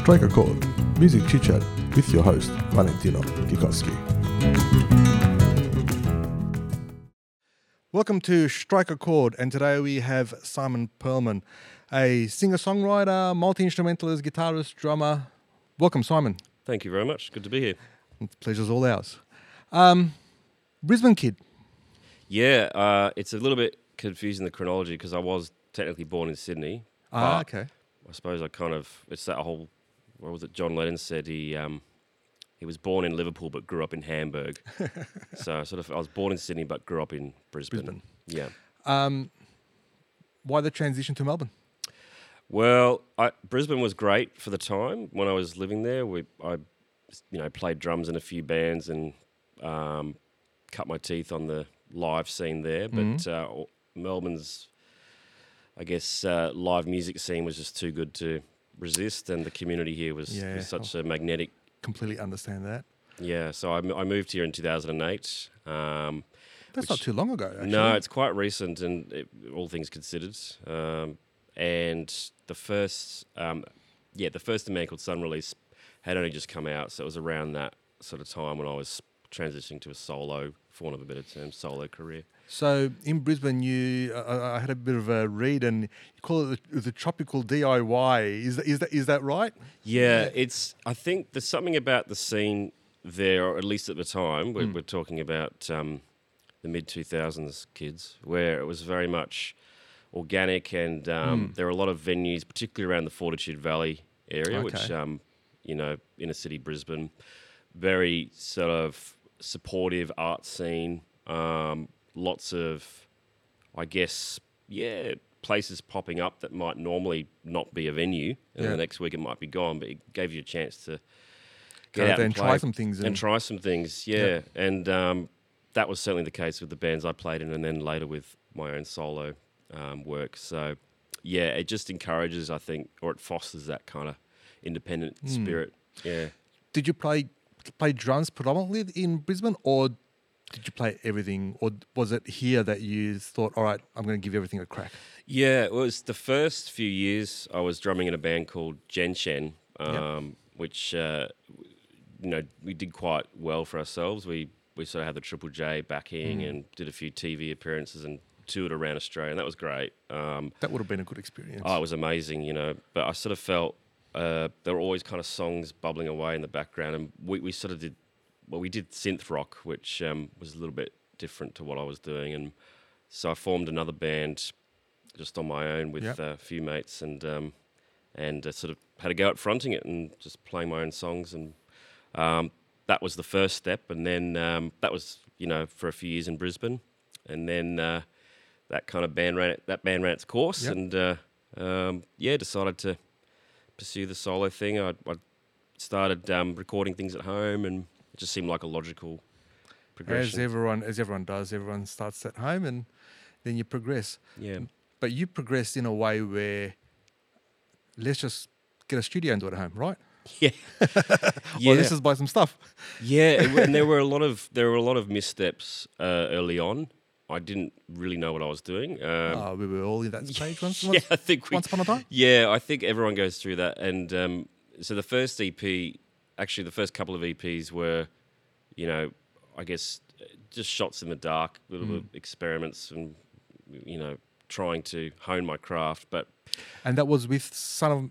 Strike a Chord, Music Chit Chat with your host, Valentino Kikowski. Welcome to Strike a Chord, and today we have Simon Pearlman, a singer songwriter, multi instrumentalist, guitarist, drummer. Welcome, Simon. Thank you very much. Good to be here. The pleasure's all ours. Um, Brisbane kid. Yeah, uh, it's a little bit confusing the chronology because I was technically born in Sydney. Ah, okay. I suppose I kind of it's that whole what was it? John Lennon said he um, he was born in Liverpool but grew up in Hamburg. so sort of I was born in Sydney but grew up in Brisbane. Brisbane. Yeah. Um, why the transition to Melbourne? Well, I, Brisbane was great for the time when I was living there. We, I, you know, played drums in a few bands and um, cut my teeth on the live scene there. But uh, Melbourne's, I guess, uh, live music scene was just too good to resist, and the community here was, Yeah. was such a magnetic. Completely understand that. Yeah, so I, I moved here in 2008. Um, That's not too long ago, actually. no, it's quite recent, and it, all things considered. Um, and the first, um, yeah, the first A Man Called Son release had only just come out, so it was around that sort of time when I was transitioning to a solo, for want of a better term, solo career. So in Brisbane, you uh, I had a bit of a read, and you call it the, the tropical DIY. Is that, is that is that right? Yeah, it's. I think there's something about the scene there, or at least at the time, we're, we're talking about um, the mid 2000s kids, where it was very much organic, and um, there are a lot of venues, particularly around the Fortitude Valley area, which um, you know, inner city Brisbane, very sort of supportive art scene. Um, lots of, I guess, yeah, places popping up that might normally not be a venue, and Yeah. the next week it might be gone, but it gave you a chance to get out out there and, try some things and, and- try some things. Yeah, Yeah. and um, that was certainly the case with the bands I played in, and then later with my own solo um, work. So yeah, it just encourages, I think, or it fosters that kind of independent Hmm. spirit. Yeah. Did you play play drums predominantly in Brisbane, or did you play everything, or was it here that you thought, all right, I'm going to give everything a crack? Yeah, it was the first few years I was drumming in a band called Genshen, um, which uh, you know we did quite well for ourselves. We we sort of had the Triple J backing and did a few TV appearances and toured around Australia, and that was great. Um, That would have been a good experience. oh, it was amazing, you know. But I sort of felt uh, there were always kind of songs bubbling away in the background, and we, we sort of did well. We did synth rock, which um, was a little bit different to what I was doing, and so I formed another band just on my own with Yep. uh, a few mates, and um, and uh, sort of had a go at fronting it and just playing my own songs, and um, that was the first step, and then um, that was you know for a few years in Brisbane, and then uh, that kind of band ran that band ran its course, Yep. and uh, um, yeah, decided to pursue the solo thing. I, I started um, recording things at home, and it just seemed like a logical progression. as everyone as everyone does, everyone starts at home, and then you progress. yeah, But you progressed in a way where let's just get a studio and do it at home, right? yeah, Or let's just buy some stuff. Yeah, and there were a lot of there were a lot of missteps uh, early on. I didn't really know what I was doing. Um, Oh, we were all in that stage once, yeah, once, I think we, once upon a time. Yeah, I think everyone goes through that. And um, so the first EP, actually, the first couple of EPs were, you know, I guess just shots in the dark, little bit experiments, and you know, trying to hone my craft. But And that was with Son of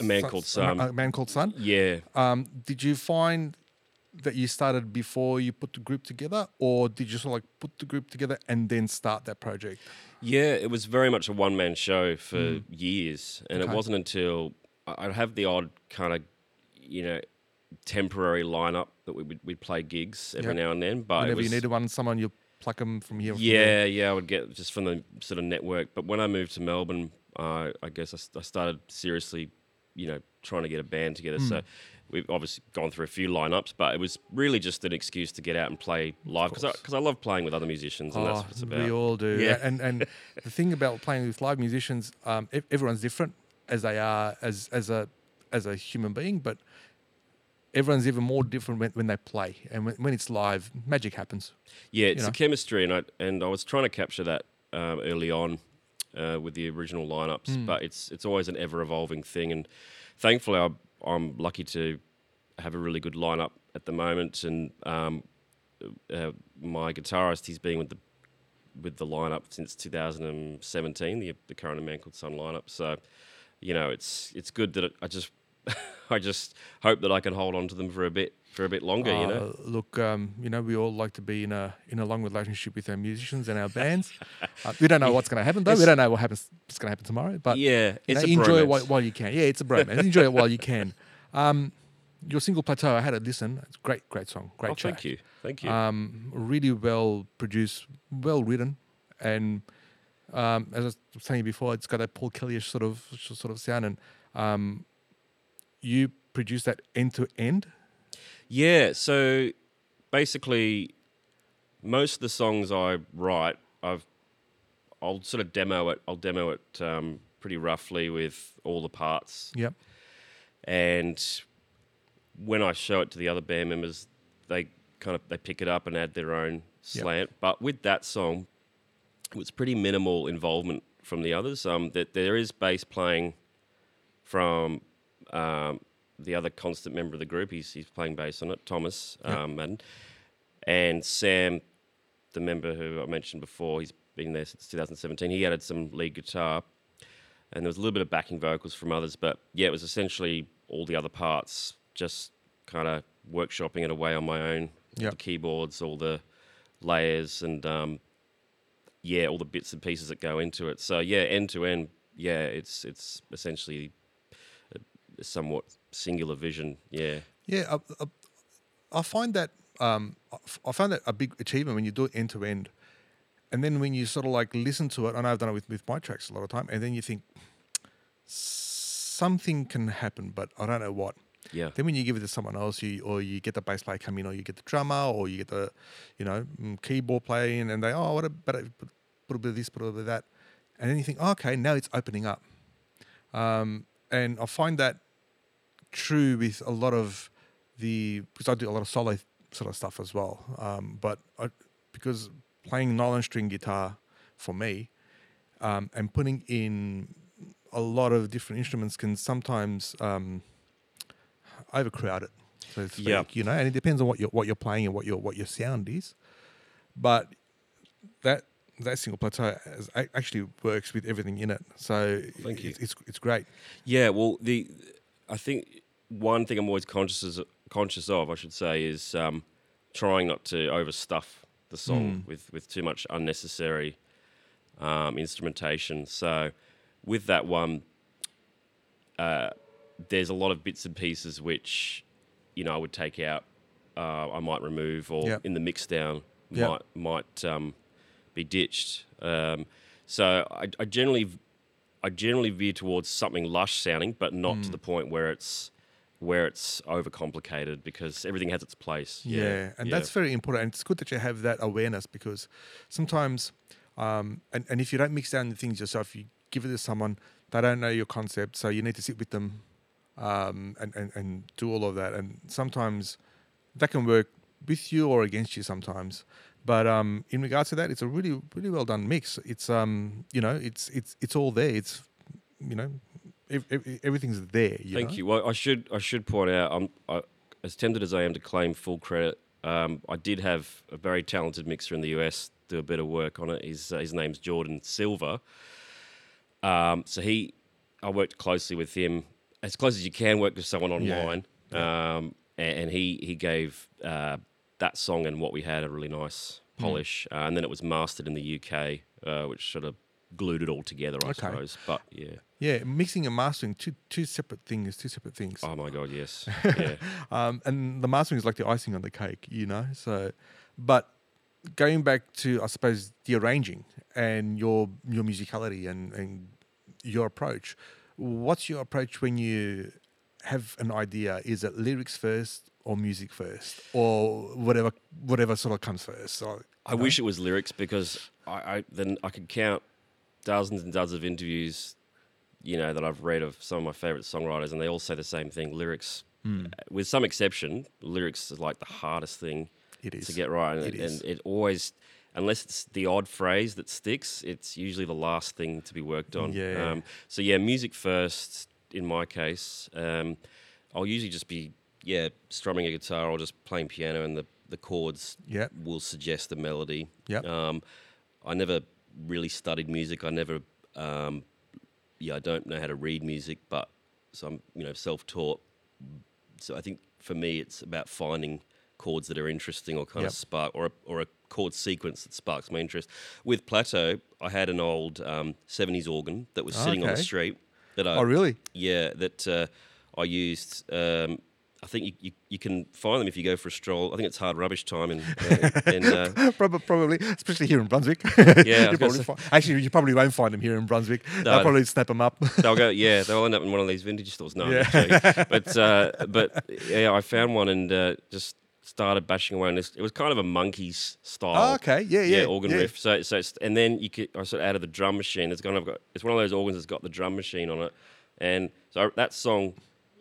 A Man Called son. A man called Son. yeah, Um, did you find that you started before you put the group together, or did you sort of like put the group together and then start that project? Yeah, it was very much a one man show for years, and Hmm. Okay. it wasn't until I- I'd have the odd kind of, you know, temporary lineup that we would we'd play gigs every Yep. now and then. But Whenever was, you needed one, someone you pluck them from here. or from there. yeah, yeah, I would get just from the sort of network. But when I moved to Melbourne, uh, I guess I started seriously, you know, trying to get a band together. Hmm. So we've obviously gone through a few lineups, but it was really just an excuse to get out and play live because I, I love playing with other musicians, and that's Oh, what it's about. we all do. Yeah. And and the thing about playing with live musicians, um, everyone's different as they are as as a as a human being, but everyone's even more different when, when they play. And when, when it's live, magic happens. Yeah, it's know? the chemistry, and I and I was trying to capture that um, early on uh, with the original lineups, Hmm. but it's it's always an ever evolving thing, and thankfully I I'm lucky to have a really good lineup at the moment, and um, uh, my guitarist, he's been with the with the lineup since 2017, the the current Man Called Son lineup. So, you know, it's it's good that I just I just hope that I can hold on to them for a bit for a bit longer. you know, Uh, look, um, you know, we all like to be in a in a long relationship with our musicians and our bands. uh, we don't know what's going to happen though. we don't know what happens. What's going to happen tomorrow? But yeah, you know, it's enjoy it while, while you can. Yeah, it's a bromance. enjoy it while you can. Um, your single plateau, I had a listen. It's a great, great song. Great Oh, track. thank you, thank you. Um, really well produced, well written, and um, as I was saying before, it's got a Paul Kellyish sort of sort of sound. And um, you produce that end to end. Yeah, so basically, most of the songs I write, I've I'll sort of demo it. I'll demo it um, pretty roughly with all the parts, Yep. and when I show it to the other band members, they kind of they pick it up and add their own Yep. slant. But with that song, it was pretty minimal involvement from the others. Um, that there is bass playing from um, the other constant member of the group. He's he's playing bass on it, Thomas um, Madden, and Sam, the member who I mentioned before. He's been there since 2017. He added some lead guitar, and there was a little bit of backing vocals from others. But yeah, it was essentially all the other parts, just kind of workshopping it away on my own. Yep. The keyboards, all the layers, and um, yeah, all the bits and pieces that go into it. So yeah, end to end, yeah, it's it's essentially somewhat singular vision. Yeah, Yeah, I, I, I find that um, I find that a big achievement when you do it end to end, and then when you sort of like listen to it. I know I've done it with, with my tracks a lot of time, and then you think something can happen, but I don't know what. yeah, Then when you give it to someone else, you or you get the bass player come in, or you get the drummer, or you get the, you know, mm, keyboard player in, and they oh what a but put, put a bit of this, put a bit of that, and then you think oh, okay now it's opening up, um, and I find that true with a lot of the because I do a lot of solo sort of stuff as well, um, but I, because playing nylon string guitar for me, um, and putting in a lot of different instruments can sometimes um, overcrowd it. So to speak, Yeah. you know, and it depends on what you're what you're playing and what your what your sound is. But that that single plateau has, actually works with everything in it. So Thank you. It's, it's it's great. yeah. Well, the I think one thing I'm always conscious is, conscious of, I should say, is um, trying not to overstuff the song Mm. with with too much unnecessary um, instrumentation. So with that one, uh, there's a lot of bits and pieces which you know I would take out. Uh, I might remove or Yep. in the mix down Yep. might might um, be ditched. Um, so I, I generally I generally veer towards something lush sounding, but not Mm. to the point where it's where it's overcomplicated because everything has its place. Yeah, and that's very important. And it's good that you have that awareness because sometimes, um, and, and if you don't mix down the things yourself, you give it to someone, they don't know your concept, so you need to sit with them um, and, and, and do all of that. And sometimes that can work with you or against you sometimes. But um, in regards to that, it's a really, really well done mix. It's um, you know, it's it's it's all there. It's you know, ev- ev- everything's there. You Thank know? you. Well, I should I should point out, I'm I, as tempted as I am to claim full credit. Um, I did have a very talented mixer in the US do a bit of work on it. His uh, his name's Jordan Silver. Um, so he, I worked closely with him as close as you can work with someone Yeah. online. Um, and, and he he gave uh, that song and what we had a really nice Hmm. polish, uh, and then it was mastered in the UK, uh, which sort of glued it all together, I Okay. suppose. But yeah, Yeah, mixing and mastering two two separate things, two separate things. oh my god, yes, yeah. Um, and the mastering is like the icing on the cake, you know. So, but going back to I suppose the arranging and your your musicality and and your approach. What's your approach when you have an idea? Is it lyrics first or music first, or whatever whatever sort of comes first? So, I wish it was lyrics because I, I then I could count dozens and dozens of interviews, you know, that I've read of some of my favorite songwriters, and they all say the same thing: lyrics. Hmm. With some exception, lyrics is like the hardest thing it is to get right, and It it, and it always, unless it's the odd phrase that sticks, it's usually the last thing to be worked on. Yeah. Um, so yeah, music first in my case. Um, I'll usually just be yeah strumming a guitar or just playing piano, and the the chords Yeah. will suggest the melody. Yep. Um, I never really studied music. I never, um, yeah, I don't know how to read music, but so I'm, you know, self-taught. So I think for me, it's about finding chords that are interesting or kind Yep. of spark, or a, or a chord sequence that sparks my interest. With Plateau, I had an old um, '70s organ that was Oh, sitting on the street that I, oh, really? yeah, that uh, I used. Um, I think you, you, you can find them if you go for a stroll. I think it's hard rubbish time and, uh, and uh, Probably, probably, especially here in Brunswick. Yeah, you was probably say- actually, you probably won't find them here in Brunswick. No, They'll probably snap them up. they'll go. Yeah, they'll end up in one of these vintage stores. No, Yeah. but uh, but yeah, I found one and uh, just started bashing away on this. It was kind of a Monkees style. oh, okay. Yeah, yeah. organ yeah. riff. So, so it's, and then you could I sort of added the drum machine. It's kind of got it's one of those organs that's got the drum machine on it, and so that song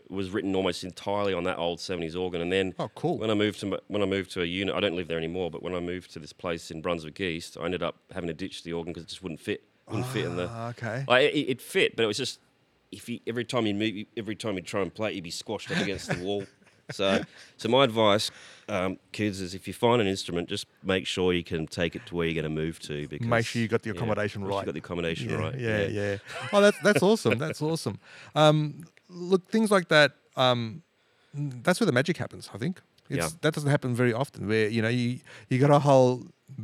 was written almost entirely on that old '70s organ. And then Oh, cool. when I moved to when I moved to a unit, I don't live there anymore. But when I moved to this place in Brunswick East, I ended up having to ditch the organ because it just wouldn't fit. Wouldn't fit in the Ah, okay. like it, it fit, but it was just if you every time you move, every time you try and play, it, you'd be squashed up against the wall. So, so my advice, um, kids, is if you find an instrument, just make sure you can take it to where you're going to move to. Because Make sure you got the accommodation sure right. You got the accommodation yeah, right. Yeah, yeah. Oh, that's that's awesome. That's awesome. Um, look, things like that. Um, that's where the magic happens. I think. It's, Yeah. That doesn't happen very often. Where you know you you got a whole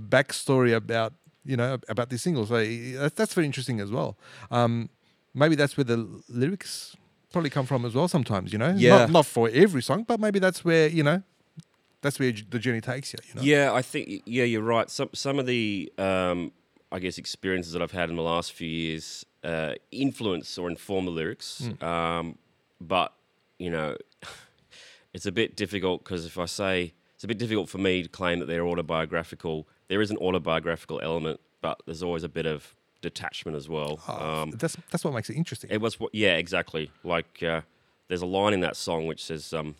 backstory about you know about these singles. So that's, that's very interesting as well. Um, maybe that's where the lyrics probably come from as well. Sometimes you know. Yeah. Not, not for every song, but maybe that's where you know. That's where the journey takes you. You know. Yeah, I think yeah, you're right. Some some of the um, I guess experiences that I've had in the last few years uh, influence or inform the lyrics, um, but you know, it's a bit difficult because if I say it's a bit difficult for me to claim that they're autobiographical. There is an autobiographical element, but there's always a bit of detachment as well. Oh, Um, that's that's what makes it interesting. it was what, yeah, exactly. Like uh, there's a line in that song which says, um,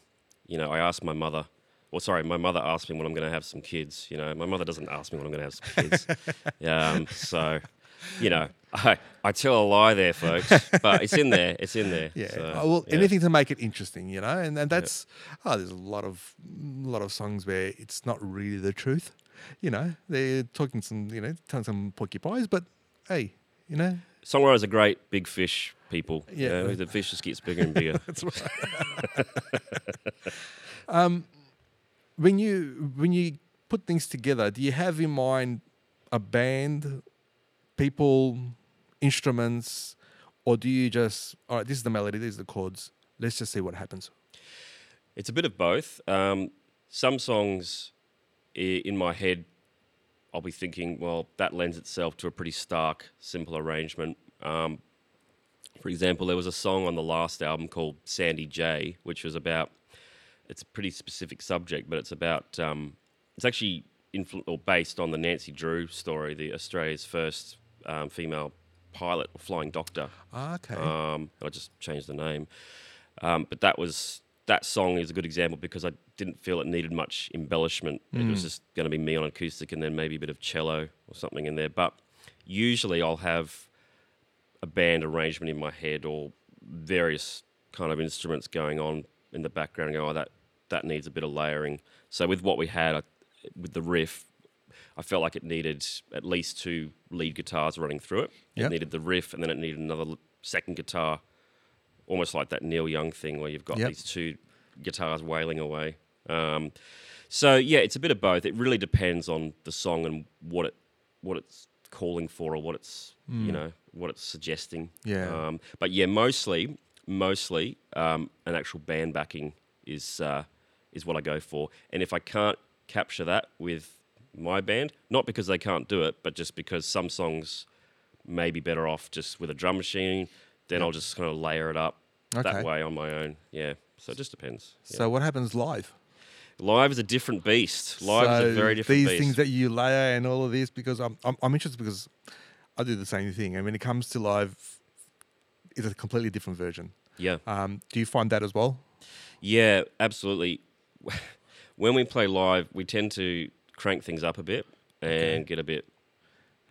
you know, I asked my mother. Well, sorry, my mother asked me when I'm going to have some kids. You know, my mother doesn't ask me when I'm going to have some kids. um, so, you know, I I tell a lie there, folks. But it's in there. It's in there. Yeah. So, Oh, well, yeah. anything to make it interesting, you know, and and that's oh, there's a lot of a lot of songs where it's not really the truth, you know. They're talking some, you know, telling some porcupines, but hey, you know, Songwriters are great, big fish people. Yeah. You know, the fish just gets bigger and bigger. that's right. um, when you when you put things together, do you have in mind a band, people, instruments, or do you just all right? This is the melody, these are the chords. Let's just see what happens. It's a bit of both. Um, some songs in my head, I'll be thinking, well, that lends itself to a pretty stark, simple arrangement. Um, for example, there was a song on the last album called Sandy J, which was about, it's a pretty specific subject, but it's about, um, it's actually influ- or based on the Nancy Drew story, the Australia's first um, female pilot or flying doctor. Ah, okay. Um, I just changed the name. Um, but that was that song is a good example because I didn't feel it needed much embellishment. It was just going to be me on acoustic and then maybe a bit of cello or something in there. But usually I'll have a band arrangement in my head or various kind of instruments going on in the background and go, oh, that, that needs a bit of layering. So with what we had, I, with the riff, I felt like it needed at least two lead guitars running through it. Yep. It needed the riff, and then it needed another second guitar, almost like that Neil Young thing where you've got Yep. these two guitars wailing away. Um, so yeah, it's a bit of both. It really depends on the song and what it what it's calling for or what it's you know what it's suggesting. Yeah. Um, but yeah, mostly mostly um, an actual band backing is uh, is what I go for. And if I can't capture that with my band, not because they can't do it, but just because some songs may be better off just with a drum machine, then I'll just kind of layer it up Okay. that way on my own. Yeah. So it just depends. Yeah. So what happens live? Live is a different beast. Live is a very different beast. These beast. things that you layer and all of this, because I'm, I'm I'm interested because I do the same thing. And when it comes to live, it's a completely different version. yeah. Um, do you find that as well? Yeah, absolutely. when we play live, we tend to crank things up a bit and get a bit,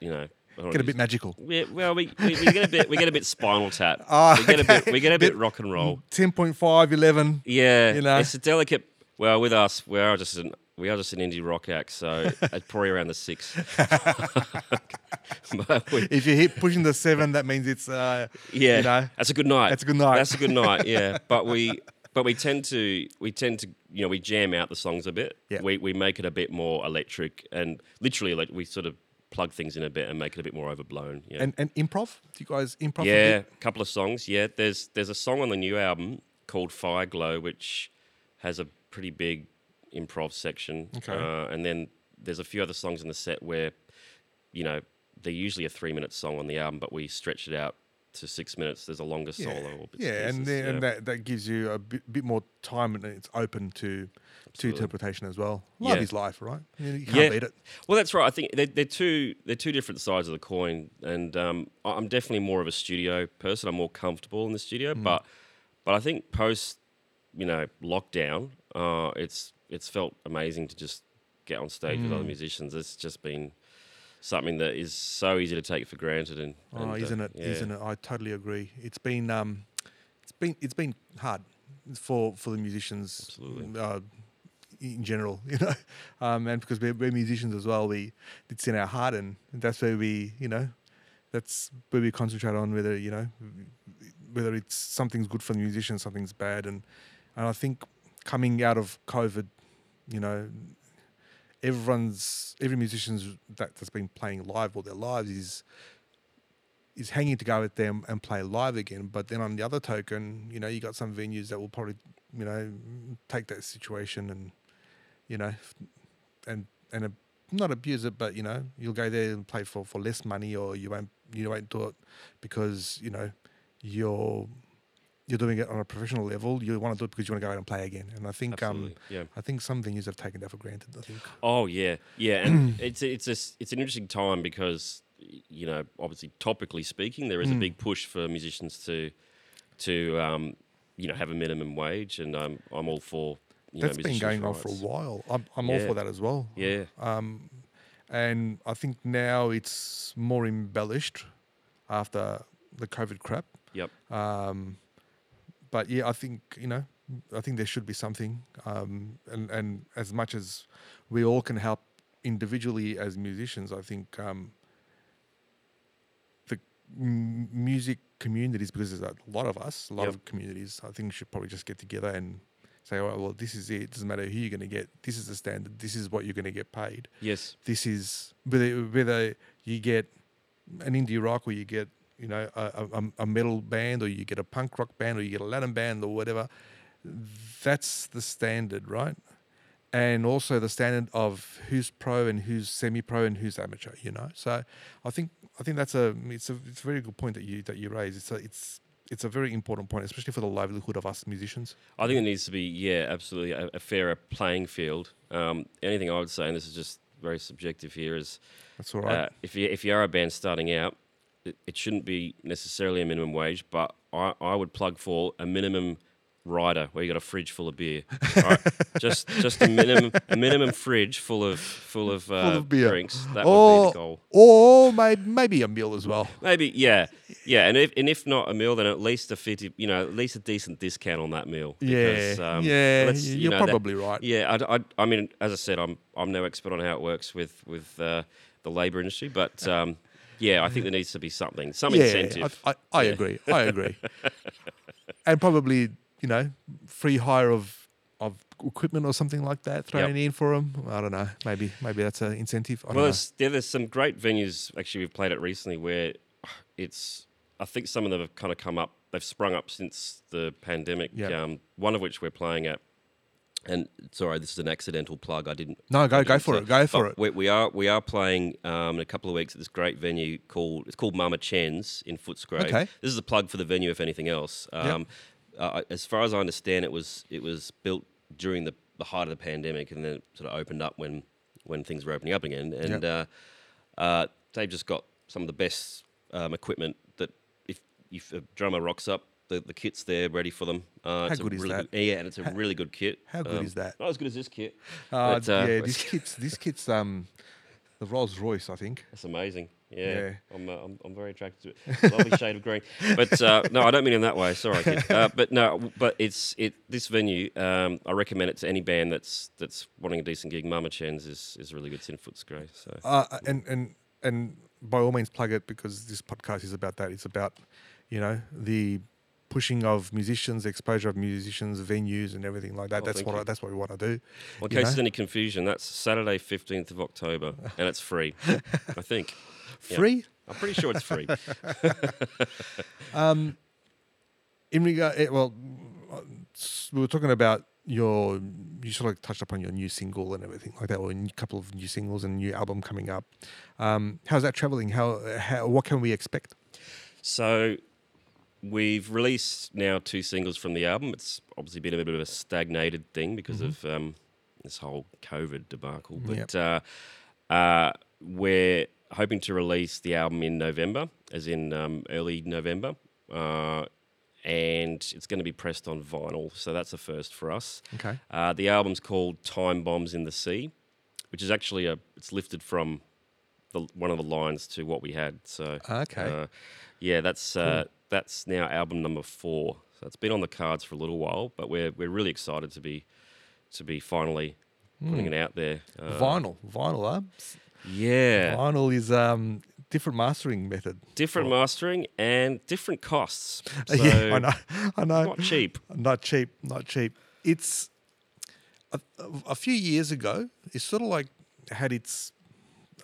you know, Get a bit magical. Yeah, well, we, we, we get a bit we get a bit spinal tap. Ah, we get a bit we get a bit Bit- rock and roll. 10.5, 11. Yeah, You know? it's a delicate. Well, with us, we are just an we are just an indie rock act, so it's probably around the six. we, If you hit pushing the seven, that means it's uh, yeah, you know, that's a good night. that's a good night. That's a good night. Yeah, but we but we tend to we tend to you know we jam out the songs a bit. Yeah. We we make it a bit more electric and literally like we sort of plug things in a bit and make it a bit more overblown. Yeah. and and improv. Do you guys improv? a Yeah, a couple of songs. Yeah, there's there's a song on the new album called Fire Glow, which has a pretty big improv section. Okay. Uh, and then there's a few other songs in the set where, you know, they're usually a three minute song on the album, but we stretch it out to six minutes. There's a longer Yeah, solo. Yeah, and then, yeah. and that, that gives you a bit, bit more time and it's open to to interpretation as well. Life Yeah. is life, right? You, can't Yeah. beat it. Well, that's right. I think they're, they're two they're two different sides of the coin, and um, I'm definitely more of a studio person. I'm more comfortable in the studio, Mm. but but I think post you know lockdown, uh, it's it's felt amazing to just get on stage with Mm. other musicians. It's just been something that is so easy to take for granted, and, Oh, and, uh, isn't it? yeah. not it? I totally agree. It's been um, it's been it's been hard for for the musicians. Absolutely. Uh, in general, you know, um, and because we're, we're musicians as well, we it's in our heart, and that's where we, you know, that's where we concentrate on whether you know whether it's something's good for the musician, something's bad, and and I think coming out of COVID, you know, everyone's every musician's that, that's been playing live all their lives is is hanging to go with them and play live again. But then on the other token, you know, you got some venues that will probably, you know, take that situation and, you know, and and uh, not abuse it, but you know, you'll go there and play for, for less money, or you won't you won't do it because you know you're you're doing it on a professional level. You want to do it because you want to go out and play again. And I think um, yeah. I think some venues have taken that for granted. I think. Oh yeah, yeah, and it's it's a, it's an interesting time because you know obviously topically speaking, there is a Mm. big push for musicians to to um, you know have a minimum wage, and I'm I'm all for you That's know, been going on for a while. I'm, I'm all for that as well. Yeah, Um, and I think now it's more embellished after the COVID crap. Yep. Um, but yeah, I think you know, I think there should be something. Um, and and as much as we all can help individually as musicians, I think um, the m- music communities, because there's a lot of us, a lot Yep. of communities, I think should probably just get together and say, oh, well, this is it. It doesn't matter who you're going to get. This is the standard. This is what you're going to get paid yes, this is whether whether you get an indie rock or you get you know a, a, a metal band or you get a punk rock band or you get a Latin band or whatever. That's the standard, right? And also the standard of who's pro and who's semi-pro and who's amateur. You know, so I think I think that's a it's a it's a very good point that you that you raise. It's a it's it's a very important point, especially for the livelihood of us musicians. I think there needs to be yeah, absolutely a, a fairer playing field. Um, anything I would say, and this is just very subjective here, is That's all right. Uh, if you if you are a band starting out, it, shouldn't be necessarily a minimum wage, but I, I would plug for a minimum rider where you got a fridge full of beer. right? just just a minimum a minimum fridge full of full of, uh, of beer. drinks. That would be or the goal. or maybe maybe a meal as well. Maybe yeah yeah, and if and if not a meal, then at least a fifty you know at least a decent discount on that meal. Yeah, um, yeah, you you're know, that- probably right. Yeah, I, I, I mean, as I said, I'm I'm no expert on how it works with with uh, the labour industry, but um, yeah, I think there needs to be something, some incentive. I, I, I Yeah. agree. I agree. and probably, you know, free hire of of equipment or something like that thrown in for them. I don't know. Maybe maybe that's an incentive. I don't well, there's, yeah, there's some great venues. Actually, we've played it recently where it's. I think some of them have kind of come up. They've sprung up since the pandemic. Yep. Um, one of which we're playing at. And sorry, this is an accidental plug. I didn't. No, go go for say- it. Go for it. We, we are we are playing um, in a couple of weeks at this great venue called it's called Mama Chen's in Footscray. Okay. This is a plug for the venue, if anything else. Um, uh, as far as I understand, it was it was built during the, the height of the pandemic, and then sort of opened up when when things were opening up again. And uh, uh, they've just got some of the best um, equipment that if if a drummer rocks up. The, the kit's there ready for them. Uh, How it's a good is really that? Good, yeah, and it's a really good kit. How good Um, is that? Not as good as this kit. Uh, but, uh, yeah, this kit's this kit's um the Rolls Royce, I think. That's amazing. Yeah, Yeah. I'm, uh, I'm I'm very attracted to it. Lovely shade of green. But uh, no, I don't mean in that way. Sorry, kid. Uh, but no, but it's it. This venue, um, I recommend it to any band that's that's wanting a decent gig. Mama Chen's is is really good. Tin Foot's great. So Uh, and and and by all means, plug it because this podcast is about that. It's about you know the pushing of musicians, exposure of musicians, venues, and everything like that. Oh, that's what I, that's what we want to do. Well, in case know? there's any confusion, that's Saturday, 15th of October, and it's free. I think. Yeah. Free. I'm pretty sure it's free. Um, in regard, eh, well, we were talking about your. You sort of touched upon your new single and everything like that, or a couple of new singles and new album coming up. Um, how's that traveling? How, how what can we expect? So we've released now two singles from the album. It's obviously been a bit of a stagnated thing because of um, this whole COVID debacle. But uh, uh, we're hoping to release the album in November, as in um, early November. Uh, and it's going to be pressed on vinyl, so that's a first for us. Okay. Uh, the album's called "Time Bombs in the Sea," which is actually a it's lifted from the, one of the lines to what we had. So Okay. uh, yeah, that's uh, that's now album number four. So it's been on the cards for a little while, but we're we're really excited to be to be finally putting it out there. Uh, vinyl, vinyl, huh? yeah, Vinyl is um different mastering method. different mastering and different costs. So yeah, I know, I know. not cheap. Not cheap, not cheap. It's a, a few years ago. It sort of like had its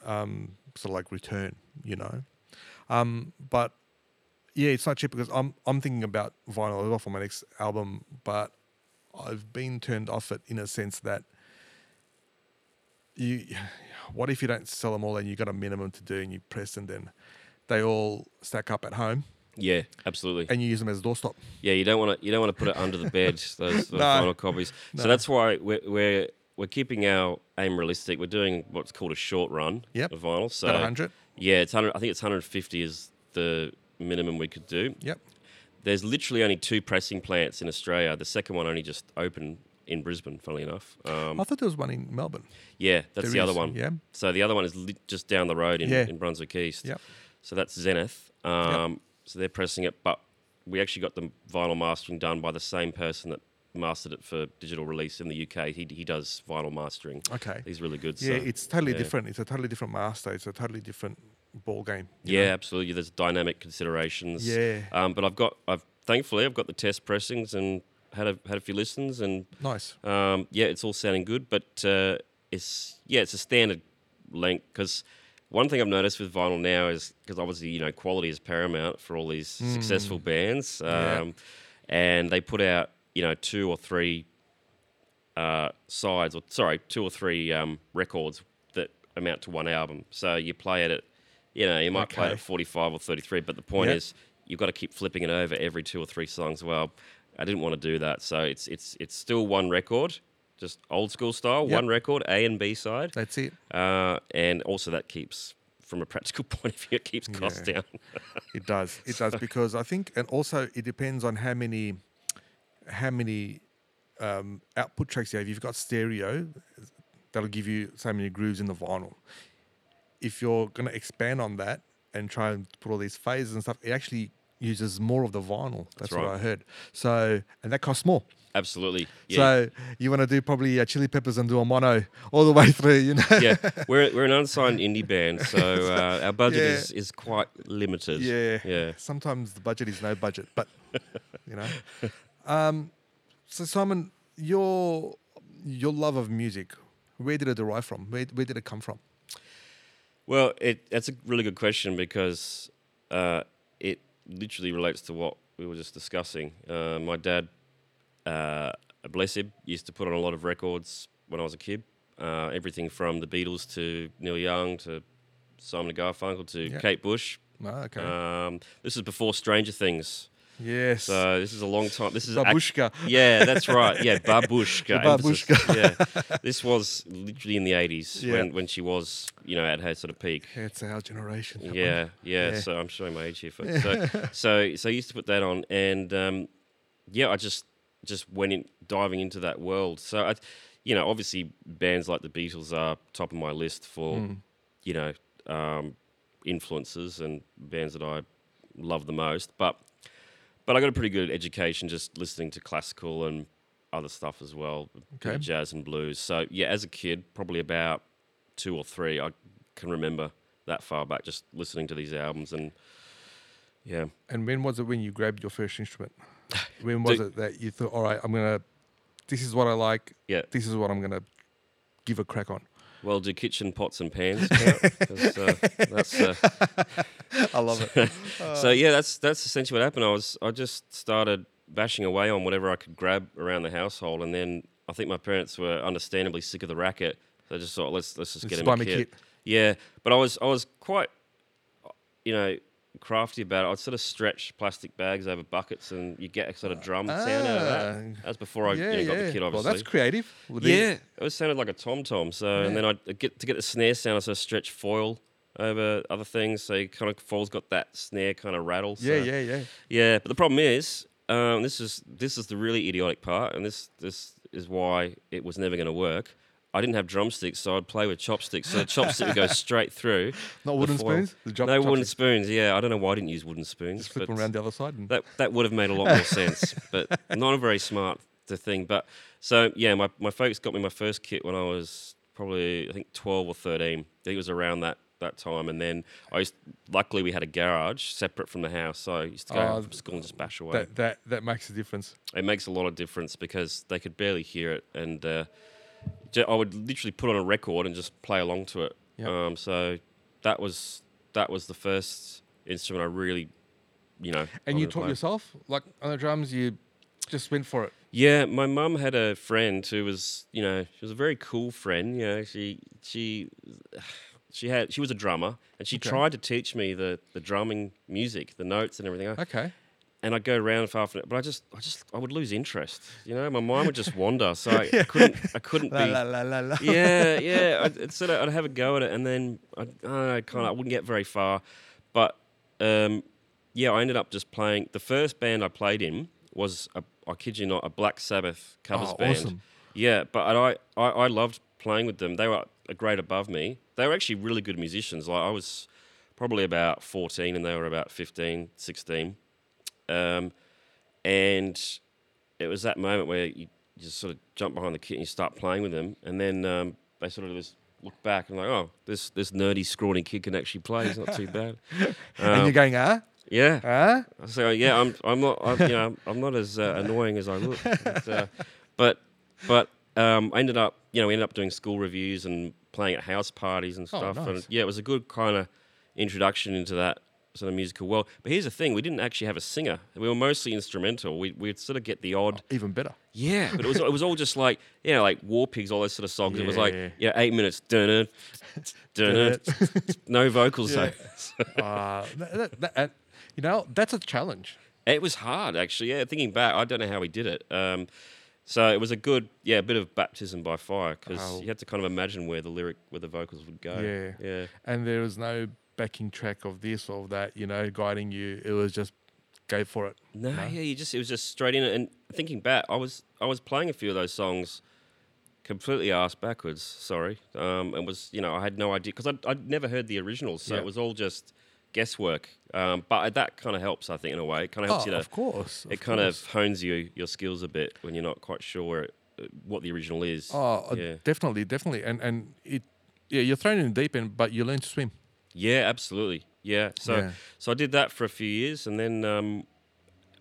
um, sort of like return, you know. Um, but yeah, it's not cheap because I'm I'm thinking about vinyl as well for my next album, but I've been turned off it in a sense that you, what if you don't sell them all and you got a minimum to do and you press and then they all stack up at home Yeah, absolutely. and you use them as a doorstop. Yeah, you don't want to you don't want to put it under the bed those, those No. final copies. No. So that's why we're, we're we're keeping our aim realistic. We're doing what's called a short run Yep. of vinyl. So About 100. yeah, it's hundred. I think it's 150 is the minimum we could do. Yep. There's literally only two pressing plants in Australia. The second one only just opened in Brisbane. Funnily enough, um, I thought there was one in Melbourne. yeah, that's There the other one. Yeah. So the other one is li- just down the road in, Yeah. in Brunswick East. Yep. So that's Zenith. Um, So they're pressing it, but we actually got the vinyl mastering done by the same person that mastered it for digital release in the UK. He, he does vinyl mastering. Okay. He's really good. Yeah, so, it's totally yeah. different. It's a totally different master. It's a totally different ball game. Yeah, know? absolutely. There's dynamic considerations. Yeah. Um, but I've got, I've thankfully, I've got the test pressings and had a had a few listens, and Nice. um, yeah, it's all sounding good. But uh, it's yeah, it's a standard length because one thing I've noticed with vinyl now is because obviously you know quality is paramount for all these successful bands, um, Yeah. and they put out you know two or three uh, sides or sorry two or three um, records that amount to one album. So you play it at you know you might play it at forty five or thirty three, but the point Yep. is you've got to keep flipping it over every two or three songs. Well, I didn't want to do that, so it's it's it's still one record, just old school style, Yep. one record, A and B side, That's it. uh, and also that keeps. From a practical point of view, it keeps costs Yeah. down. It does. It does because I think, and also it depends on how many, how many um, output tracks you have. If you've got stereo, that'll give you so many grooves in the vinyl. If you're going to expand on that and try and put all these phases and stuff, it actually uses more of the vinyl. That's, what right. I heard. So, and that costs more. Absolutely. Yeah. So you want to do probably uh, Chili Peppers and do a mono all the way through, you know? yeah, we're we're an unsigned indie band, so uh, our budget Yeah. is, is quite limited. Yeah. yeah. Sometimes the budget is no budget, but you know. Um, so Simon, your your love of music, where did it derive from? Where where did it come from? Well, it that's a really good question because uh, it literally relates to what we were just discussing. Uh, my dad, uh, bless him, used to put on a lot of records when I was a kid. Uh, everything from the Beatles to Neil Young to Simon Garfunkel to. Kate Bush. Ah, okay. Um, this is before Stranger Things, yes. so this is a long time. This is act- Babooshka. Yeah, that's right. Yeah, babooshka. Emphasis. Yeah, this was literally in the eighties Yeah. when, when she was, you know, at her sort of peak. Yeah, It's our generation. Yeah, yeah, Yeah. So I'm showing my age here. Folks. So, so, so I used to put that on, and um, yeah, I just just went in diving into that world. So I, you know, obviously bands like the Beatles are top of my list for, Mm. you know, um, influences and bands that I love the most. But but I got a pretty good education just listening to classical and other stuff as well, a bit of Okay. jazz and blues. So yeah, as a kid, probably about two or three, I can remember that far back, just listening to these albums and yeah. And when was it when you grabbed your first instrument? When was Do- it that you thought, all right, I'm gonna, this is what I like. Yeah. This is what I'm gonna give a crack on. Well, do kitchen pots and pans uh, that's uh, I love it. so yeah, that's that's essentially what happened. I was I just started bashing away on whatever I could grab around the household, and then I think my parents were understandably sick of the racket. They just thought let's let's just Let's get him a kit. kit. Yeah, but I was I was quite, you know, crafty about it. I'd sort of stretch plastic bags over buckets, and you get a sort of drum sound out of that. Ah. That's before I yeah, you know, got yeah. the kit, obviously. Well, that's creative. Yeah, it was sounded like a tom tom. So and then I get to get the snare sound. I sort of stretch foil over other things, so you kind of foil's got that snare kind of rattle. So. yeah, yeah, yeah. Yeah, but the problem is, um, this is this is the really idiotic part, and this this is why it was never going to work. I didn't have drumsticks, so I'd play with chopsticks. So the chopstick would go straight through. Not wooden spoons. The job, no wooden spoons. Yeah, I don't know why I didn't use wooden spoons. Just flip them around the other side. And that that would have made a lot more sense, but not a very smart thing. But so yeah, my my folks got me my first kit when I was probably I think twelve or thirteen. I think it was around that that time, and then I used. Luckily, we had a garage separate from the house, so I used to go Oh, home from school and just bash away. that that that makes a difference. it makes a lot of difference because they could barely hear it, and uh, I would literally put on a record and just play along to it. Yep. Um, so that was that was the first instrument I really, you know. And you taught play. yourself, like on the drums, you just went for it. Yeah, my mum had a friend who was, you know, she was a very cool friend. You know, she she she had she was a drummer, and she Okay. tried to teach me the the drumming music, the notes and everything. Okay. And I'd go around for half an hour, but I just I just I would lose interest. You know, my mind would just wander. So I, I couldn't I couldn't La be. la la la la. Yeah, yeah. I'd, I'd sort of I'd have a go at it, and then I, I don't know, kind of I wouldn't get very far. But um, yeah, I ended up just playing. The first band I played in was a, I kid you not, a Black Sabbath covers Oh, band. awesome. Yeah, but I, I I loved playing with them. They were a grade above me. They were actually really good musicians. Like I was probably about 14 and they were about 15, 16. Um, and it was that moment where you just sort of jump behind the kit and you start playing with them. And then um, they sort of just look back and like, oh, this this nerdy, scrawny kid can actually play. He's not too bad. and Um, you're going, ah, yeah. ah. So yeah, I'm I'm not I'm, you know I'm not as uh, annoying as I look, but uh, but, but um, I ended up you know we ended up doing school reviews and playing at house parties and Oh, stuff, and yeah, it was a good kind of introduction into that sort of musical world. But here's the thing: we didn't actually have a singer. We were mostly instrumental. We we'd sort of get the odd Even better. yeah, but it was it was all just like you know like War Pigs, all those sort of songs. It was like Yeah. yeah, eight minutes, dun dun dun no vocals Yeah. though. uh, that, that, that, you know, that's a challenge. It was hard, actually. Yeah, thinking back, I don't know how we did it. Um, so it was a good, yeah, a bit of baptism by fire because Oh. you had to kind of imagine where the lyric, where the vocals would go. Yeah. yeah, And there was no backing track of this or that, you know, guiding you. It was just go for it. No, No? yeah, you just it was just straight in. And thinking back, I was I was playing a few of those songs completely ass backwards. Sorry, um, and was you know I had no idea because I'd, I'd never heard the originals, so Yeah. it was all just guesswork. Um, but that kind of helps, I think, in a way. It kind of helps oh, you to of course. it kind of hones you your skills a bit when you're not quite sure uh, what the original is. Oh, uh, yeah, definitely, definitely. And and it, yeah, you're thrown in the deep end, but you learn to swim. Yeah, absolutely. Yeah. So Yeah. so I did that for a few years, and then um,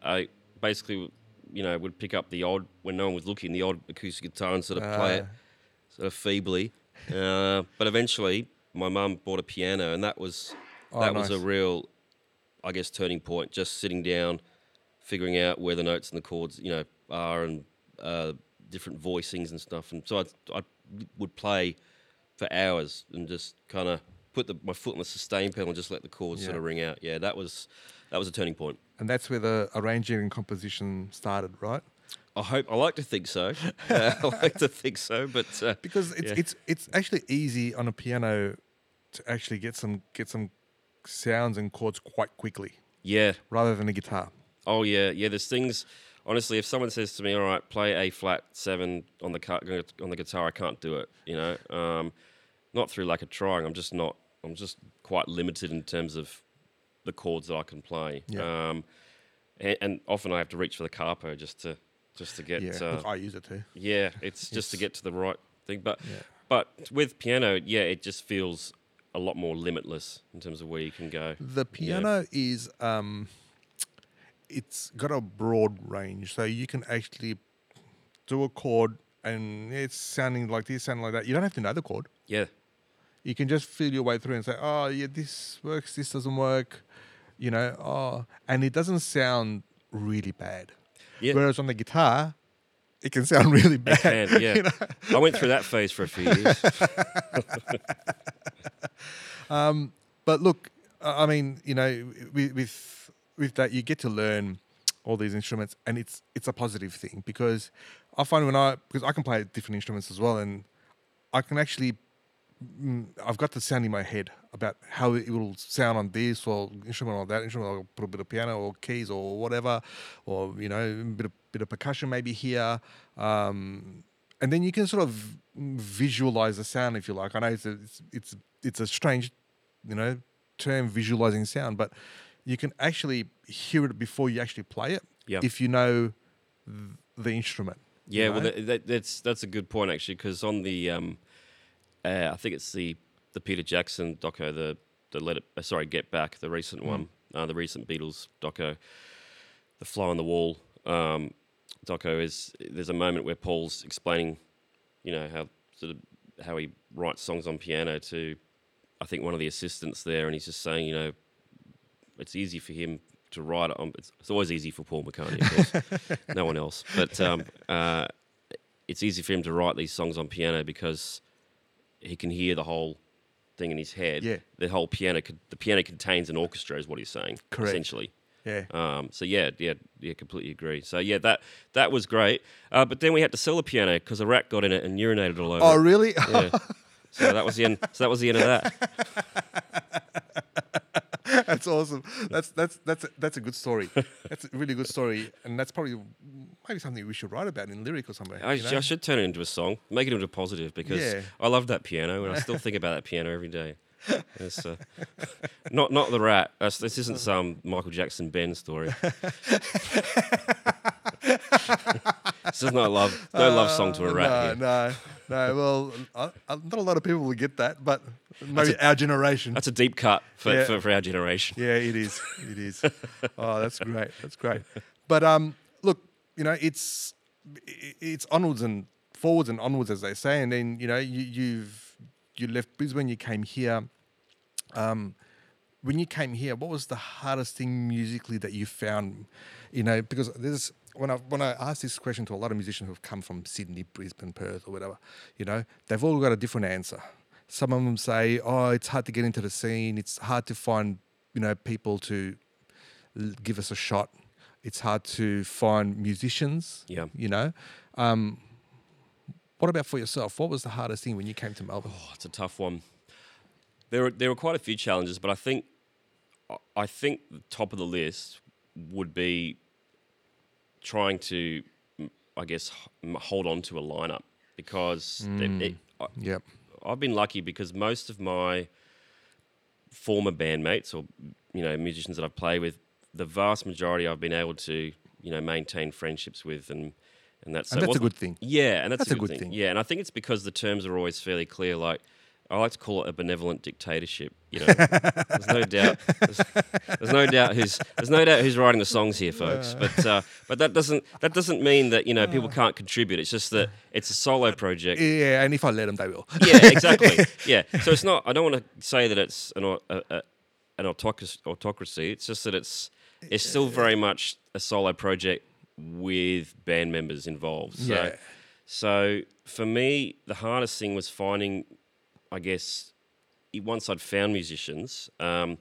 I basically, you know, would pick up the odd when no one was looking, the odd acoustic guitar and sort of play it Uh, sort of feebly. Uh, but eventually, my mum bought a piano, and that was Oh, that was a real, I guess, turning point. Just sitting down, figuring out where the notes and the chords, you know, are, and uh, different voicings and stuff. And so I, I would play for hours and just kind of put the, my foot on the sustain pedal and just let the chords sort of ring out. Yeah, that was that was a turning point. and that's where the arranging and composition started, right? I hope I like to think so. Uh, I like to think so, but uh, Because it's Yeah. it's it's actually easy on a piano to actually get some get some sounds and chords quite quickly, yeah, rather than a guitar. Oh yeah, yeah. There's things. Honestly, if someone says to me, "All right, play a flat seven on the on the guitar," I can't do it. You know, um, not through lack of trying. I'm just not I'm just quite limited in terms of the chords that I can play. Yeah. Um, and, and often I have to reach for the capo just to just to get. Yeah, uh, look, I use it too. yeah, it's just to get to the right thing. But Yeah. but with piano, yeah, it just feels a lot more limitless in terms of where you can go. The piano is um, it's got a broad range, so you can actually do a chord and it's sounding like this, sounding like that. You don't have to know the chord. Yeah, You can just feel your way through and say, "Oh, yeah, this works. This doesn't work." You know, oh, and it doesn't sound really bad. yeah. Whereas on the guitar, it can sound really bad. Can, yeah. I went through that phase for a few years. Um, but look, I mean, you know, with, with with that, you get to learn all these instruments, and it's it's a positive thing because I find when I because I can play different instruments as well, and I can actually I've got the sound in my head about how it will sound on this or instrument or that instrument. I'll put a bit of piano or keys or whatever, or you know, a bit of bit of percussion maybe here. Um, and then you can sort of visualize the sound if you like. I know it's a, it's it's it's a strange, you know, term visualizing sound, but you can actually hear it before you actually play it Yeah. if you know th- the instrument. you Yeah, well, that, that, that's that's a good point actually, because on the, um, uh, I think it's the the Peter Jackson doco, the the Let It, uh, sorry, Get Back, the recent one, uh, the recent Beatles doco, the Fly on the Wall um, doco is there's a moment where Paul's explaining, you know how sort of how he writes songs on piano to, I think one of the assistants there, and he's just saying, you know, it's easy for him to write on. It's, it's always easy for Paul McCartney, of course, no one else. But um, uh, it's easy for him to write these songs on piano because he can hear the whole thing in his head. Yeah. The whole piano, the piano contains an orchestra, is what he's saying. Correct. Essentially. yeah. Um, so yeah, yeah, yeah, completely agree. So yeah, that that was great. Uh, but then we had to sell the piano because a rat got in it and urinated all over. Oh, it. really? Yeah. so that was the end. So that was the end of that. that's awesome. That's that's that's a, that's a good story. That's a really good story, and that's probably maybe something we should write about in lyric or somewhere. I, you know? I should turn it into a song, make it into a positive because Yeah. I love that piano and I still think about that piano every day. Uh, not not the rat. This isn't some Michael Jackson Ben story. this is not love no love song to a rat. no, here. no, no. Well, I, I, not a lot of people will get that, but maybe our generation. That's a deep cut for, Yeah. for, for our generation. Yeah, it is. It is. oh, that's great. That's great. But um, look, you know, it's it's onwards and forwards and onwards, as they say. And then you know, you, you've you left Brisbane, when you came here. Um, when you came here, what was the hardest thing musically that you found? You know, because there's when I when I ask this question to a lot of musicians who've come from Sydney, Brisbane, Perth, or whatever, you know, they've all got a different answer. Some of them say, "Oh, it's hard to get into the scene. It's hard to find, you know, people to give us a shot. It's hard to find musicians. Yeah. you know." Um, what about for yourself? What was the hardest thing when you came to Melbourne? Oh, it's a tough one. There were, there were quite a few challenges, but I think I think the top of the list would be trying to, mm, I guess, hold on to a lineup because it- it- I, Yep. I've been lucky because most of my former bandmates or you know musicians that I play with, the vast majority I've been able to you know maintain friendships with and and that's And so that's a good thing. Yeah, and that's, That's a, a good, good thing. thing. Yeah, and I think it's because the terms are always fairly clear. Like I like to call it a benevolent dictatorship. You know, there's no doubt. There's, there's no doubt who's there's no doubt who's writing the songs here, folks. But uh, but that doesn't that doesn't mean that you know people can't contribute. It's just that it's a solo project. Yeah, and if I let them, they will. Yeah, exactly. Yeah. So it's not. I don't want to say that it's an a, a, an autocracy, autocracy. It's just that it's it's still very much a solo project with band members involved. So, Yeah. so for me, the hardest thing was finding, I guess, once I'd found musicians, um,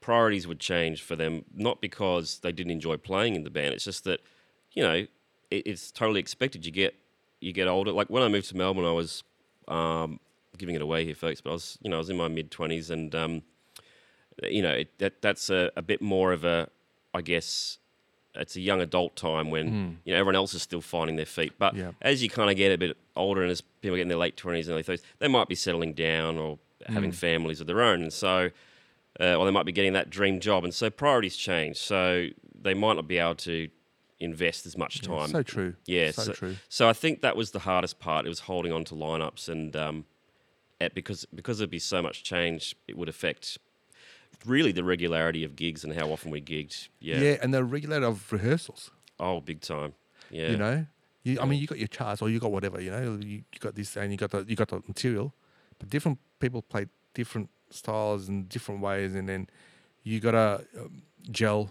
priorities would change for them. Not because they didn't enjoy playing in the band. It's just that, you know, it, it's totally expected. You get you get older. Like when I moved to Melbourne, I was um, giving it away here, folks. But I was, you know, I was in my mid twenties, and um, you know, it, that that's a, a bit more of a, I guess, it's a young adult time when you know everyone else is still finding their feet. But Yeah. as you kind of get a bit older, and as people get in their late twenties and early thirties, they might be settling down, or having families of their own, and so uh, or they might be getting that dream job, and so priorities change. So they might not be able to invest as much time. So true. Yeah, So so, true. So I think that was the hardest part. It was holding on to lineups, and um, at, because because there'd be so much change, it would affect really the regularity of gigs and how often we gigged. Yeah. Yeah. and the regularity of rehearsals. Oh, big time. Yeah. You know, you, I mean, you got your charts or you got whatever. You know, you, you got this and you got the you got the material, but different people play different styles and different ways, and then you gotta um, gel.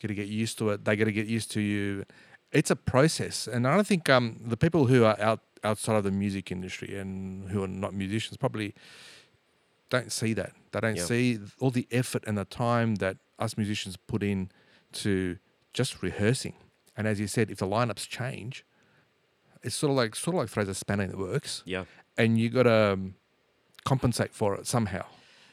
Got to get used to it. They got to get used to you. It's a process, and I don't think um, the people who are out outside of the music industry and who are not musicians probably don't see that. They don't see all the effort and the time that us musicians put in to just rehearsing. And as you said, if the lineups change, it's sort of like sort of like throws a spanner in the works, Yeah. and you got to um, compensate for it somehow.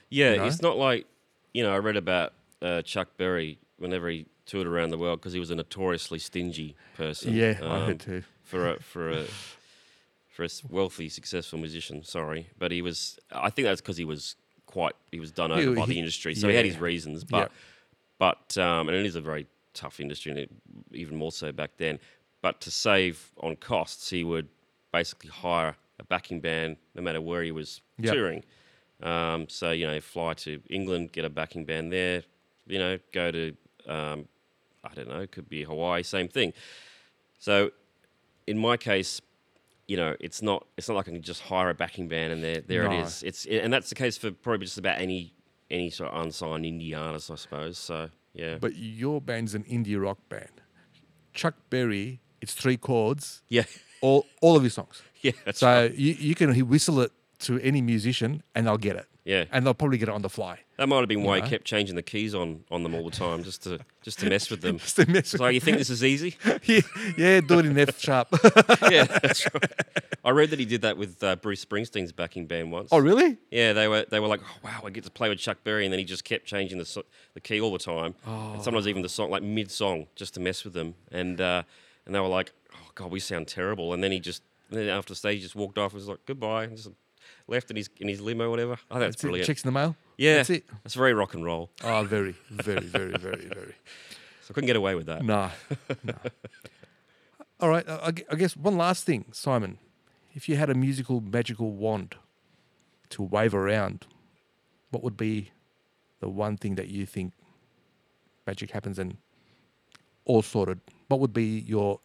Yeah, you know? it's not like you know. I read about uh, Chuck Berry whenever he toured around the world because he was a notoriously stingy person. Yeah, I um, heard too. for a for a for a wealthy, successful musician. Sorry, but he was. I think that's because he was quite. He was done over He- by he- the industry, so he had his reasons. But but um, and it is a very tough industry, and it, even more so back then. But to save on costs, he would basically hire a backing band, no matter where he was Yep. touring. Um, so you know, fly to England, get a backing band there. You know, go to um, I don't know, could be Hawaii, same thing. So in my case, you know, it's not it's not like I can just hire a backing band and there there No. it is. It's and that's the case for probably just about any any sort of unsigned indie artist, I suppose. So yeah, But your band's an indie rock band. Chuck Berry, it's three chords, yeah, all all of his songs. yeah, that's so right. you, you can whistle it to any musician and they'll get it. Yeah, And they'll probably get it on the fly. that might have been why You he kept changing the keys on on them all the time, just to just to mess with them. Just to mess It's like you think this is easy? yeah, yeah, do it in F sharp. yeah, that's right. I read that he did that with uh, Bruce Springsteen's backing band once. oh, really? Yeah, they were they were like, oh, wow, I get to play with Chuck Berry, and then he just kept changing the so- the key all the time, and sometimes even the song like mid song just to mess with them, and uh, and they were like, oh god, we sound terrible, and then he just then after the stage he just walked off and was like goodbye, and just left in his in his limo or whatever. Oh, that's, That's it. brilliant. Checks in the mail. yeah, That's it. That's very rock and roll. Oh, very, very, very, very, very. So I couldn't get away with that. No, no. All right. I, I I guess one last thing, Simon. If you had a musical magical wand to wave around, what would be the one thing that you think magic happens and all sorted? What would be your,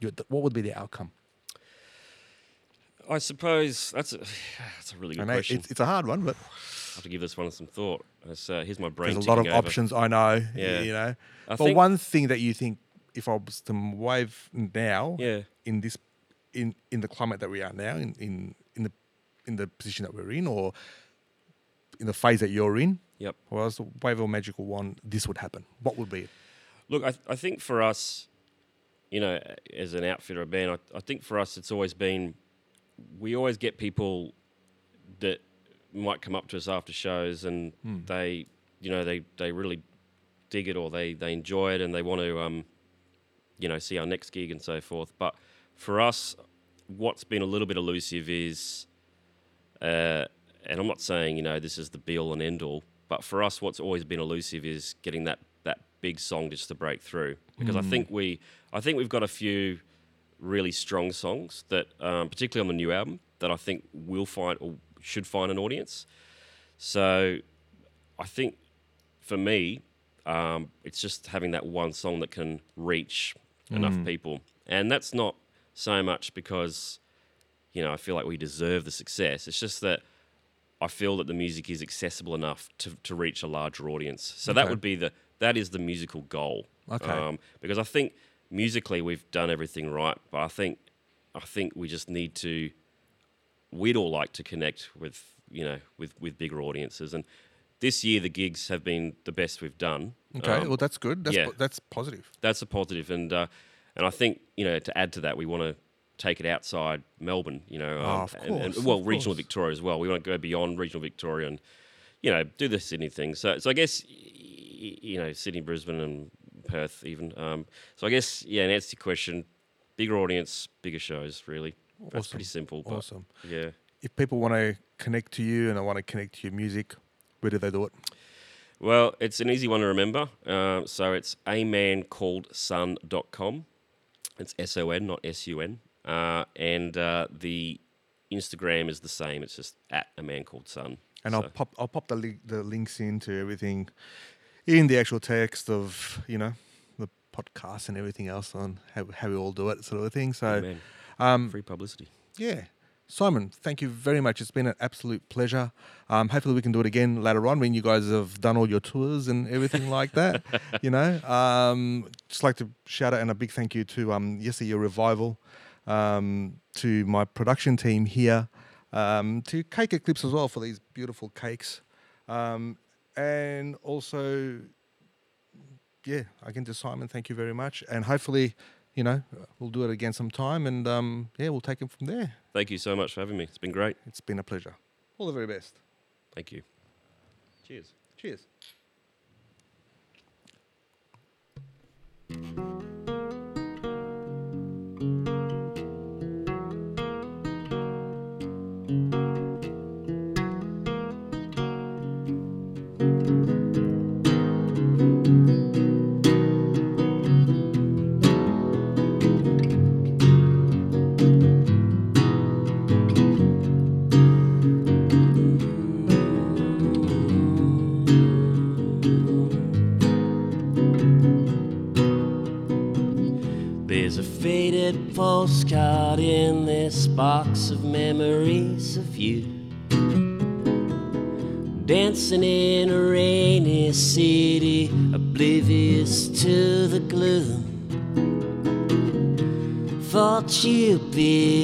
your what would be the outcome? I suppose that's a that's a really I good know question. it's, it's a hard one, but I have to give this one some thought. It's, uh, here's my brain. there's a lot of ticking over. options. I know. Yeah. You know. I but think- one thing that you think, if I was to wave now, Yeah. in this in in the climate that we are now in in in the in the position that we're in or in the phase that you're in Yep. or else wave a magical wand this would happen what would be it Look, I, I think for us, you know, as an outfitter or band, I, I think for us it's always been, we always get people that might come up to us after shows and they, you know, they, they really dig it or they, they enjoy it and they want to, um, you know, see our next gig and so forth. But for us, what's been a little bit elusive is, uh, and I'm not saying you know this is the be all and end all, but for us, what's always been elusive is getting that that big song just to break through. Because I think we, I think we've got a few really strong songs that, um, particularly on the new album, that I think will find or should find an audience. So, I think for me, um, it's just having that one song that can reach enough people, and that's not so much because you know I feel like we deserve the success. It's just that I feel that the music is accessible enough to, to reach a larger audience. So that would be the that is the musical goal. Okay. Um, because I think musically we've done everything right, but I think I think we just need to. We'd all like to connect with you know with with bigger audiences, and this year the gigs have been the best we've done. okay Um, well that's good that's yeah. po- that's positive that's a positive, and uh, and I think you know to add to that, we want to take it outside Melbourne, you know, um, Oh, of and, and- course, well, of regional course. Victoria as well. We want to go beyond regional Victoria and you know do the Sydney thing. So so I guess you know Sydney, Brisbane, and Perth even. Um, so I guess yeah, in answer to your question, bigger audience, bigger shows. Really, that's pretty simple. But awesome yeah, if people want to connect to you and they want to connect to your music, where do they do it? Well, it's an easy one to remember. Uh, so it's a man called son.com. It's S O N, not S U N. Uh, and uh, the Instagram is the same. It's just at a man called son. And I'll pop I'll pop the link, the links into everything in the actual text of you know the podcast and everything else on how how we all do it sort of thing. So um, Free publicity. yeah. Simon, thank you very much. It's been an absolute pleasure. Um, hopefully, we can do it again later on when you guys have done all your tours and everything like that. You know, um, just like to shout out and a big thank you to um, Yesteryear Revival, um, to my production team here, um, to Cake Eclipse as well for these beautiful cakes, um, and also, yeah, again to Simon, thank you very much, and hopefully. You know, we'll do it again sometime, and um, yeah, we'll take it from there. Thank you so much for having me. It's been great. It's been a pleasure. All the very best. Thank you. Cheers. Cheers. Dancing in a rainy city, oblivious to the gloom. Thought you'd be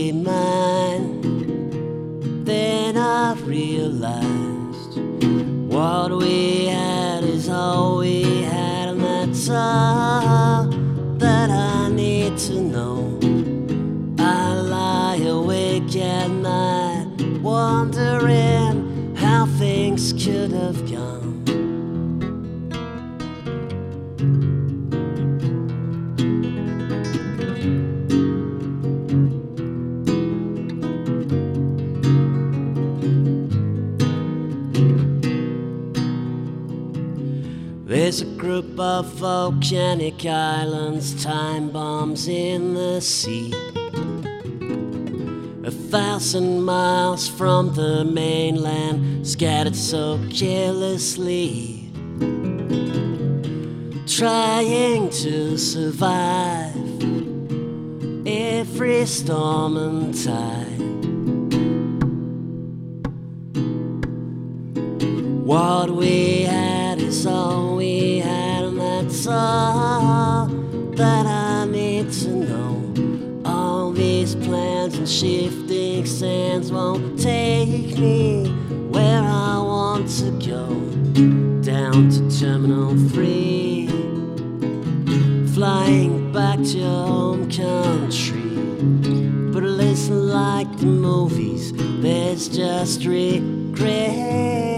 volcanic islands, time bombs in the sea. A thousand miles from the mainland, scattered so carelessly. Trying to survive every storm and tide. What we had is all we that's all that I need to know. All these plans and shifting sands won't take me where I want to go. Down to Terminal 3, flying back to your home country. But listen, like the movies, there's just regret.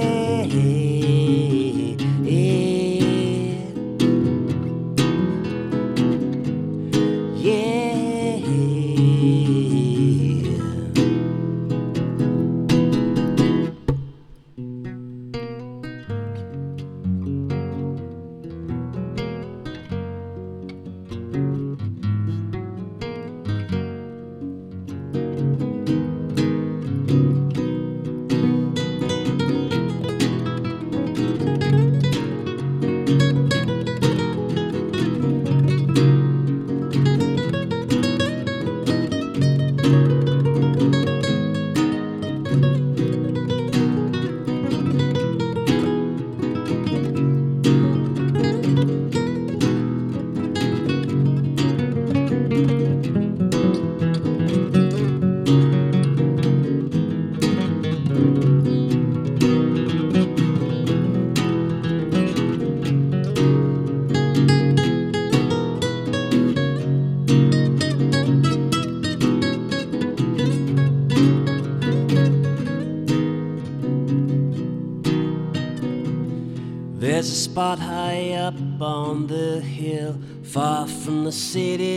Spot high up on the hill, far from the city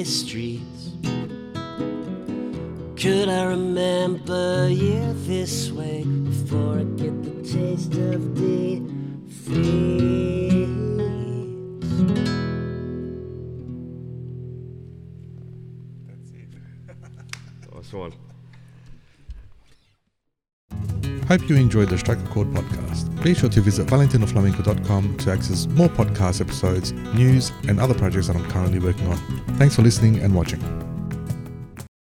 Hope you enjoyed the Strike a Chord podcast. Be sure to visit valentinoflamenco.com to access more podcast episodes, news, and other projects that I'm currently working on. Thanks for listening and watching.